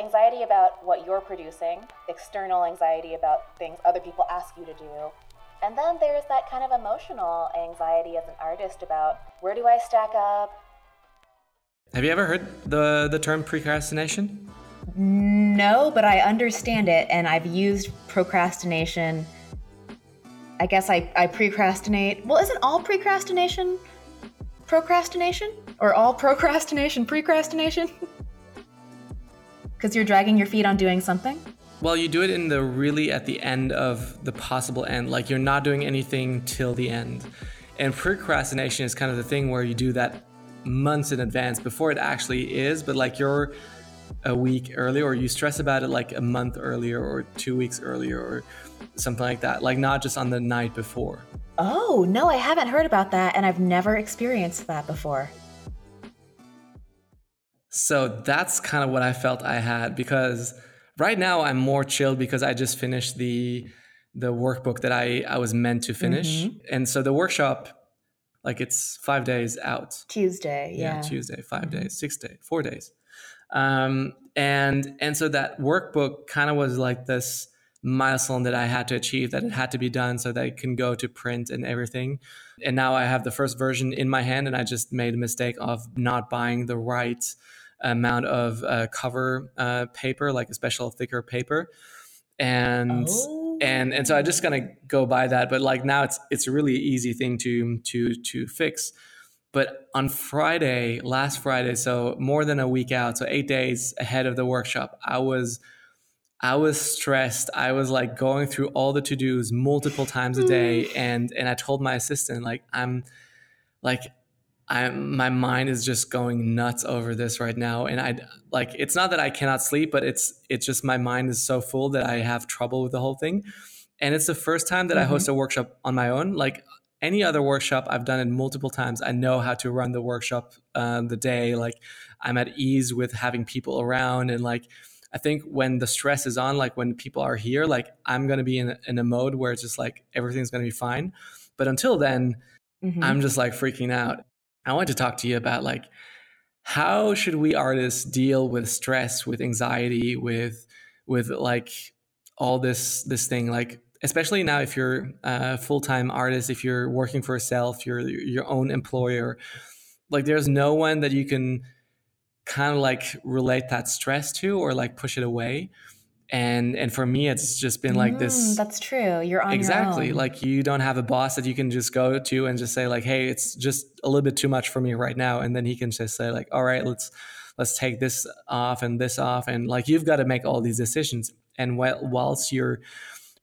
anxiety about what you're producing, external anxiety about things other people ask you to do. And then there's that kind of emotional anxiety as an artist about where do I stack up? Have you ever heard the, the term precrastination? No, but I understand it, and I've used procrastination. I guess I, I procrastinate. Well, isn't all procrastination procrastination? Or all procrastination procrastination? Because you're dragging your feet on doing something? Well, you do it in the really at the end of the possible end. Like you're not doing anything till the end. And precrastination is kind of the thing where you do that months in advance before it actually is, but like you're a week earlier or you stress about it like a month earlier or two weeks earlier or something like that. Like not just on the night before. Oh, no, I haven't heard about that and I've never experienced that before. So that's kind of what I felt I had because right now I'm more chilled because I just finished the the workbook that I I was meant to finish. Mm-hmm. And so the workshop like it's 5 days out. Tuesday, yeah. Yeah, Tuesday, 5 mm-hmm. days, 6 days, 4 days. Um and and so that workbook kind of was like this milestone that I had to achieve, that it had to be done so that it can go to print and everything. And now I have the first version in my hand, and I just made a mistake of not buying the right amount of uh, cover uh, paper, like a special thicker paper, and oh. and and so I'm just gonna go buy that. But like now, it's it's a really easy thing to to to fix. But on Friday, last Friday, so more than a week out, so eight days ahead of the workshop, I was I was stressed. I was like going through all the to dos multiple times a day, and and I told my assistant like I'm like I my mind is just going nuts over this right now, and I like it's not that I cannot sleep, but it's it's just my mind is so full that I have trouble with the whole thing, and it's the first time that mm-hmm. I host a workshop on my own. Like any other workshop, I've done it multiple times. I know how to run the workshop uh, the day. Like I'm at ease with having people around, and like I think when the stress is on, like when people are here, like I'm gonna be in in a mode where it's just like everything's gonna be fine. But until then. Mm-hmm. I'm just like freaking out. I want to talk to you about like how should we artists deal with stress, with anxiety, with with like all this this thing? Like especially now if you're a full-time artist if you're working for yourself you're your own employer like there's no one that you can kind of like relate that stress to or like push it away and and for me it's just been like this mm, that's true. You're on exactly. like you don't have a boss that you can just go to and just say like hey it's just a little bit too much for me right now. And then he can just say like all right let's let's take this off and this off. And like you've got to make all these decisions. And while, whilst you're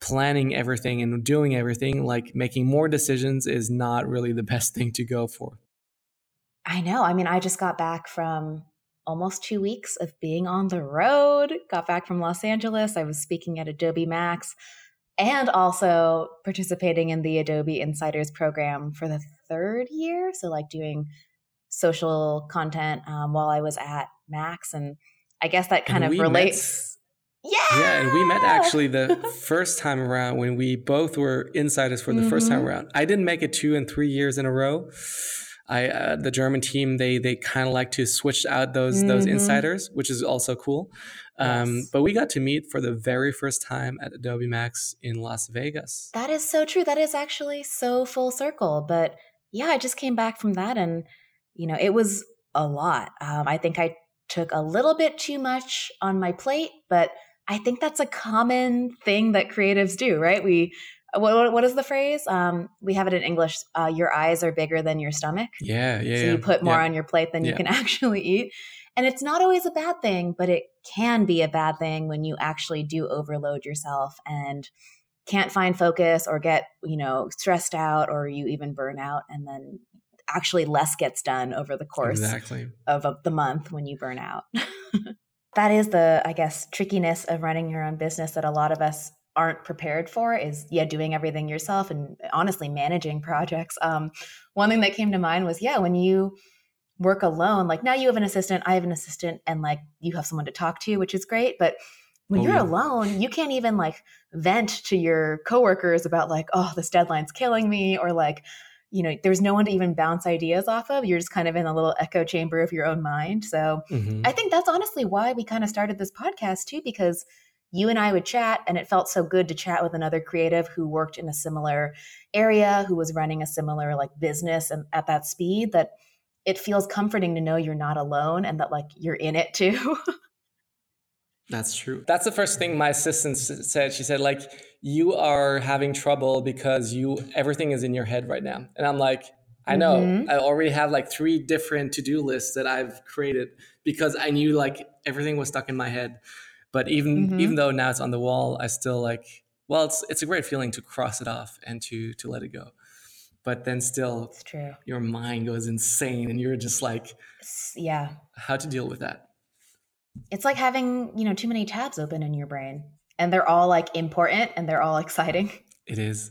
planning everything and doing everything like making more decisions is not really the best thing to go for. I know. I mean i just got back from almost two weeks of being on the road. Got back from Los Angeles. I was speaking at Adobe Max and also participating in the Adobe Insiders program for the third year. So, like doing social content um, while I was at Max. And I guess that kind and of relates. Met, yeah. Yeah. And we met actually the first time around when we both were insiders for the mm-hmm. first time mm-hmm. around. I didn't make it two and three years in a row. I uh, the German team they they kind of like to switch out those mm-hmm. those insiders, which is also cool. Um, yes. But we got to meet for the very first time at Adobe Max in Las Vegas. That is so true. That is actually so full circle. But yeah, I just came back from that, and you know, it was a lot. Um, I think I took a little bit too much on my plate, but I think that's a common thing that creatives do, right? We what, what is the phrase? Um, we have it in English. Uh, your eyes are bigger than your stomach. Yeah, yeah. So yeah. you put more yeah. on your plate than yeah. you can actually eat. And it's not always a bad thing, but it can be a bad thing when you actually do overload yourself and can't find focus or get, you know, stressed out or you even burn out and then actually less gets done over the course exactly. of, of the month when you burn out. that is the, I guess, trickiness of running your own business that a lot of us aren't prepared for is yeah doing everything yourself and honestly managing projects um, one thing that came to mind was yeah when you work alone like now you have an assistant i have an assistant and like you have someone to talk to which is great but when oh, you're yeah. alone you can't even like vent to your coworkers about like oh this deadline's killing me or like you know, there's no one to even bounce ideas off of. You're just kind of in a little echo chamber of your own mind. So mm-hmm. I think that's honestly why we kind of started this podcast too, because you and I would chat, and it felt so good to chat with another creative who worked in a similar area, who was running a similar like business and at that speed that it feels comforting to know you're not alone and that like you're in it too. That's true. That's the first thing my assistant said. She said, like, you are having trouble because you everything is in your head right now. And I'm like, I know. Mm-hmm. I already have like three different to-do lists that I've created because I knew like everything was stuck in my head. But even mm-hmm. even though now it's on the wall, I still like well, it's it's a great feeling to cross it off and to to let it go. But then still it's true. your mind goes insane and you're just like yeah. How to deal with that? it's like having you know too many tabs open in your brain and they're all like important and they're all exciting it is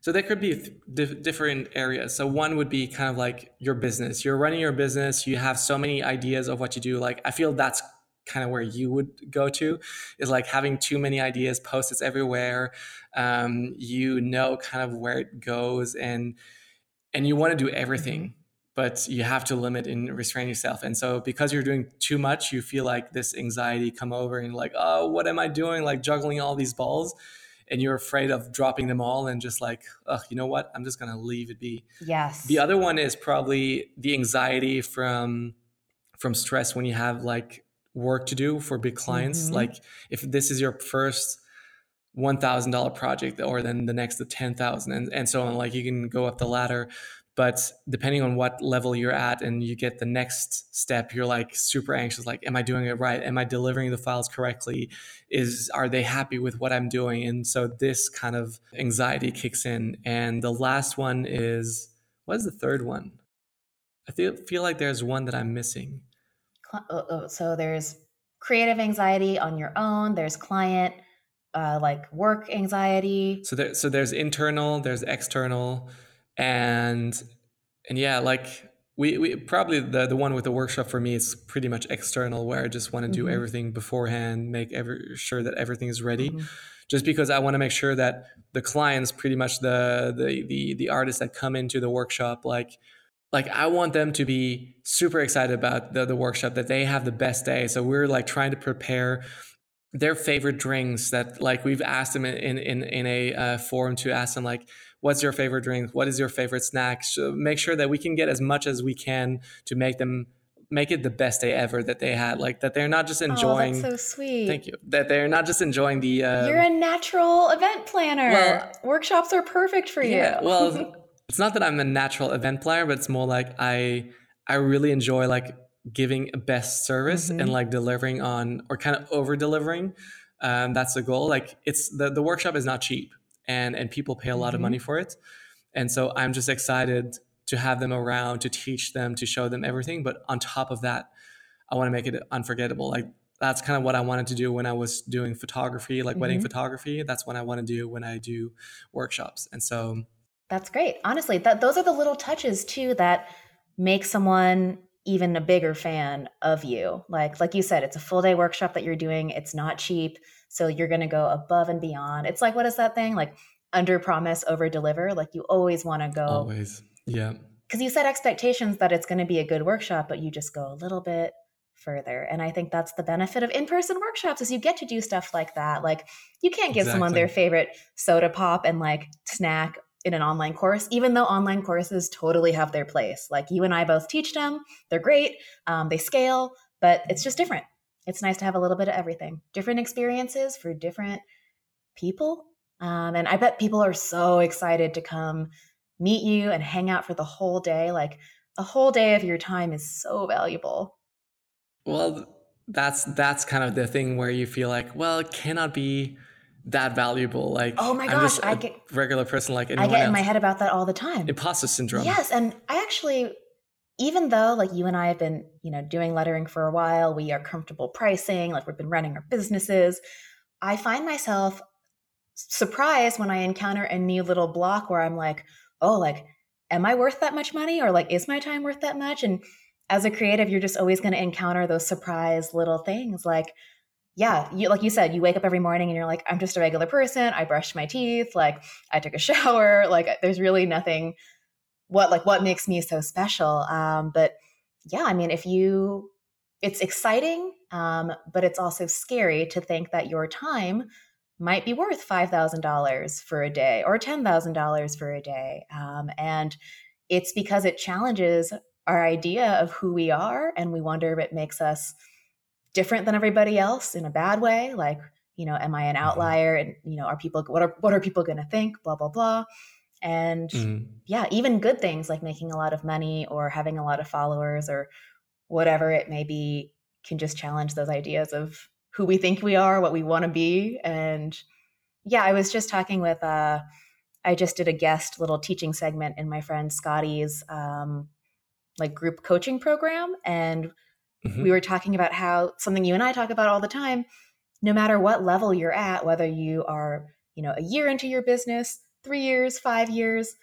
so there could be th- different areas so one would be kind of like your business you're running your business you have so many ideas of what you do like i feel that's kind of where you would go to is like having too many ideas post-its everywhere um, you know kind of where it goes and and you want to do everything but you have to limit and restrain yourself. And so because you're doing too much, you feel like this anxiety come over and like, oh, what am I doing? Like juggling all these balls. And you're afraid of dropping them all and just like, oh, you know what? I'm just gonna leave it be. Yes. The other one is probably the anxiety from from stress when you have like work to do for big clients. Mm-hmm. Like if this is your first one thousand dollar project or then the next the ten thousand and, and so on, like you can go up the ladder. But depending on what level you're at and you get the next step you're like super anxious like am i doing it right? Am i delivering the files correctly? Is are they happy with what i'm doing? And so this kind of anxiety kicks in. And the last one is what is the third one? I feel, feel like there's one that i'm missing so there's creative anxiety on your own there's client uh, like work anxiety so there so there's internal there's external and and yeah like we, we probably the, the one with the workshop for me is pretty much external where i just want to do mm-hmm. everything beforehand make every sure that everything is ready mm-hmm. just because i want to make sure that the clients pretty much the, the the the artists that come into the workshop like like i want them to be super excited about the, the workshop that they have the best day. So we're like trying to prepare their favorite drinks that like we've asked them in in in a uh, forum to ask them like what's your favorite drink? What is your favorite snack? So make sure that we can get as much as we can to make them make it the best day ever that they had. Like that they're not just enjoying oh, that's so sweet. Thank you. That they're not just enjoying the uh, you're a natural event planner. Well, workshops are perfect for you. yeah, well it's not that i'm a natural event planner but it's more like i i really enjoy like giving best service mm-hmm. and like delivering on or kind of over delivering um, that's the goal. Like it's the, the workshop is not cheap and and people pay a lot mm-hmm. of money for it. And so i'm just excited to have them around to teach them to show them everything. But on top of that i want to make it unforgettable. Like that's kind of what i wanted to do when i was doing photography like mm-hmm. wedding photography. That's what i want to do when i do workshops. And so that's great honestly that those are the little touches too that make someone even a bigger fan of you like like you said it's a full day workshop that you're doing it's not cheap so you're going to go above and beyond. It's like, what is that thing? Like under promise, over deliver. Like you always want to go. Always. Yeah. Because you set expectations that it's going to be a good workshop, but you just go a little bit further. And I think that's the benefit of in-person workshops is you get to do stuff like that. Like you can't give exactly. someone their favorite soda pop and like snack in an online course, even though online courses totally have their place. Like you and I both teach them, they're great, um, they scale, but it's just different it's nice to have a little bit of everything, different experiences for different people. Um, and I bet people are so excited to come meet you and hang out for the whole day. Like a whole day of your time is so valuable. Well, that's that's kind of the thing where you feel like, well, it cannot be that valuable. Like, oh my gosh, I get regular person like anyone I get in my head about that all the time. Imposter syndrome. Yes, and I actually even though like you and I have been, you know, doing lettering for a while, we are comfortable pricing, like we've been running our businesses, I find myself surprised when I encounter a new little block where I'm like, oh, like, am I worth that much money? Or like, is my time worth that much? And as a creative, you're just always going to encounter those surprise little things like, yeah, you like you said, you wake up every morning and you're like, I'm just a regular person. I brushed my teeth, like I took a shower, like there's really nothing what like what makes me so special. Um, but yeah, I mean, if you, it's exciting, um, but it's also scary to think that your time might be worth $5,000 for a day or $10,000 for a day. Um, and it's because it challenges our idea of who we are. And we wonder if it makes us different than everybody else in a bad way. Like, you know, am I an mm-hmm. outlier? And, you know, are people, what are, what are people going to think? Blah, blah, blah. And mm-hmm. yeah, even good things like making a lot of money or having a lot of followers or whatever it may be can just challenge those ideas of who we think we are, what we want to be. And yeah, I was just talking with, uh, I just did a guest little teaching segment in my friend Scotty's um, like group coaching program. And mm-hmm. we were talking about how something you and I talk about all the time, no matter what level you're at, whether you are, you know, a year into your business, three years, five years.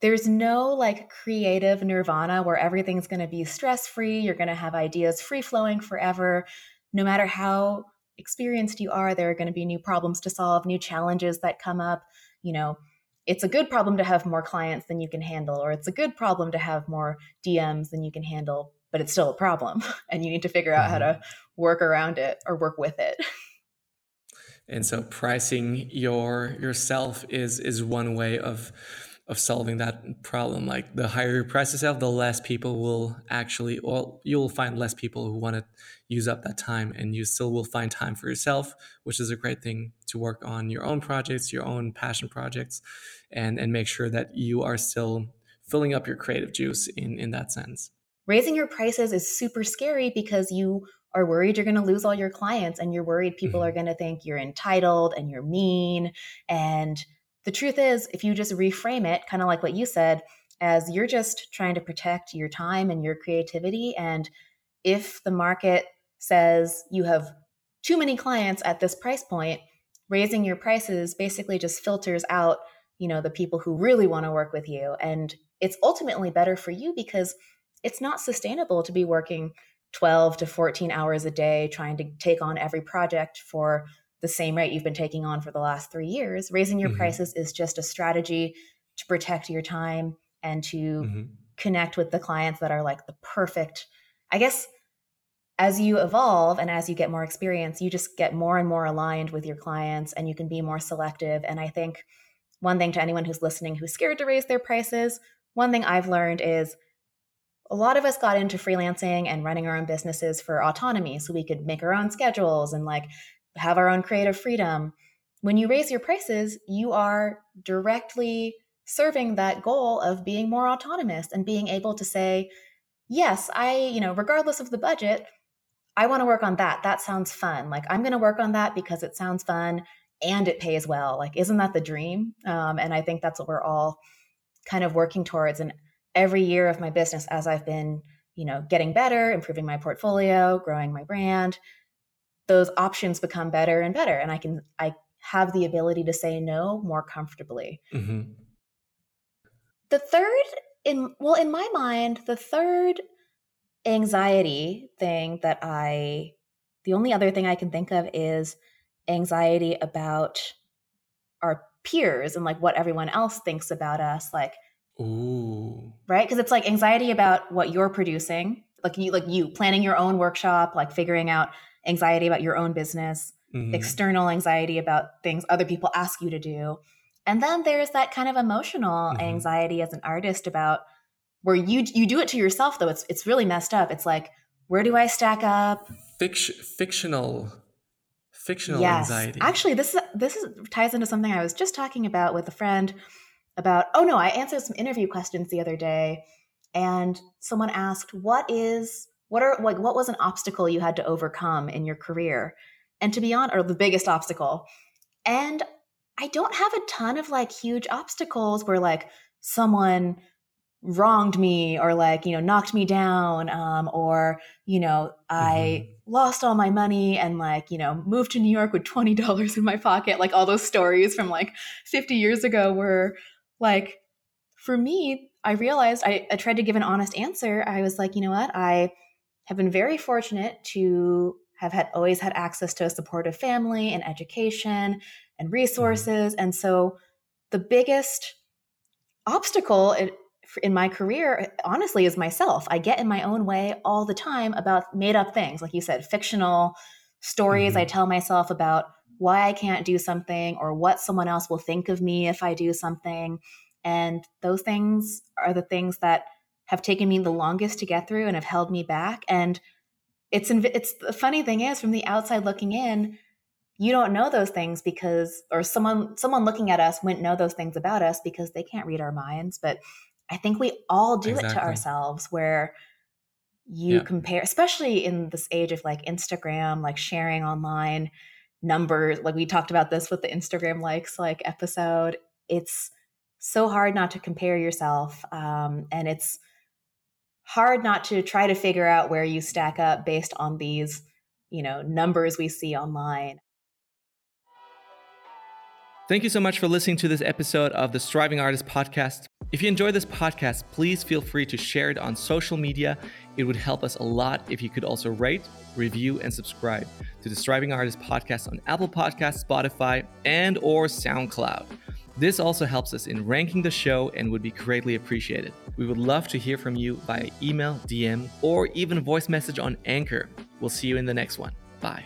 There's no like creative nirvana where everything's going to be stress free. You're going to have ideas free flowing forever. No matter how experienced you are, there are going to be new problems to solve, new challenges that come up. You know, it's a good problem to have more clients than you can handle, or it's a good problem to have more DMs than you can handle, but it's still a problem. And you need to figure out mm-hmm. how to work around it or work with it. and so pricing your yourself is is one way of of solving that problem like the higher you price yourself the less people will actually well you'll find less people who want to use up that time and you still will find time for yourself which is a great thing to work on your own projects your own passion projects and and make sure that you are still filling up your creative juice in in that sense raising your prices is super scary because you are worried you're going to lose all your clients and you're worried people mm-hmm. are going to think you're entitled and you're mean. And the truth is, if you just reframe it, kind of like what you said, as you're just trying to protect your time and your creativity. And if the market says you have too many clients at this price point, raising your prices basically just filters out, you know, the people who really want to work with you. And it's ultimately better for you because it's not sustainable to be working 12 to 14 hours a day trying to take on every project for the same rate you've been taking on for the last three years. Raising your mm-hmm. prices is just a strategy to protect your time and to mm-hmm. connect with the clients that are like the perfect. I guess as you evolve and as you get more experience, you just get more and more aligned with your clients and you can be more selective. And I think one thing to anyone who's listening who's scared to raise their prices, one thing I've learned is a lot of us got into freelancing and running our own businesses for autonomy so we could make our own schedules and like have our own creative freedom. When you raise your prices you are directly serving that goal of being more autonomous and being able to say yes i you know regardless of the budget i want to work on that. That sounds fun. Like i'm going to work on that because it sounds fun and it pays well. Like isn't that the dream? Um, and i think that's what we're all kind of working towards. And every year of my business as I've been, you know, getting better, improving my portfolio, growing my brand, those options become better and better and I can I have the ability to say no more comfortably. Mm-hmm. The third in well in my mind, the third anxiety thing that I the only other thing I can think of is anxiety about our peers and like what everyone else thinks about us like Ooh. Right? Because it's like anxiety about what you're producing, like you like you planning your own workshop, like figuring out anxiety about your own business, mm-hmm. external anxiety about things other people ask you to do. And then there's that kind of emotional mm-hmm. anxiety as an artist about where you you do it to yourself though. It's it's really messed up. It's like, where do I stack up? Fict- fictional fictional yes. anxiety. Actually, this is this is ties into something I was just talking about with a friend about, oh no, I answered some interview questions the other day and someone asked, what is, what are, like, what was an obstacle you had to overcome in your career? And to be honest, or the biggest obstacle. And I don't have a ton of like huge obstacles where like someone wronged me or like you know knocked me down um, or you know i mm-hmm. lost all my money and like you know moved to new york with $20 in my pocket like all those stories from like 50 years ago were like for me, I realized I, I tried to give an honest answer. I was like, you know what? I have been very fortunate to have had always had access to a supportive family and education and resources. And so the biggest obstacle it, in my career, honestly, is myself. I get in my own way all the time about made up things, like you said, fictional stories mm-hmm. I tell myself about why I can't do something or what someone else will think of me if I do something. And those things are the things that have taken me the longest to get through and have held me back. And it's it's the funny thing is from the outside looking in, you don't know those things because or someone someone looking at us wouldn't know those things about us because they can't read our minds. But I think we all do exactly. it to ourselves where you yeah. compare especially in this age of like Instagram, like sharing online numbers like we talked about this with the instagram likes like episode it's so hard not to compare yourself um, and it's hard not to try to figure out where you stack up based on these you know numbers we see online Thank you so much for listening to this episode of the Striving Artist podcast. If you enjoy this podcast, please feel free to share it on social media. It would help us a lot if you could also rate, review, and subscribe to the Striving Artist podcast on Apple Podcasts, Spotify, and or SoundCloud. This also helps us in ranking the show and would be greatly appreciated. We would love to hear from you via email, DM, or even voice message on Anchor. We'll see you in the next one. Bye.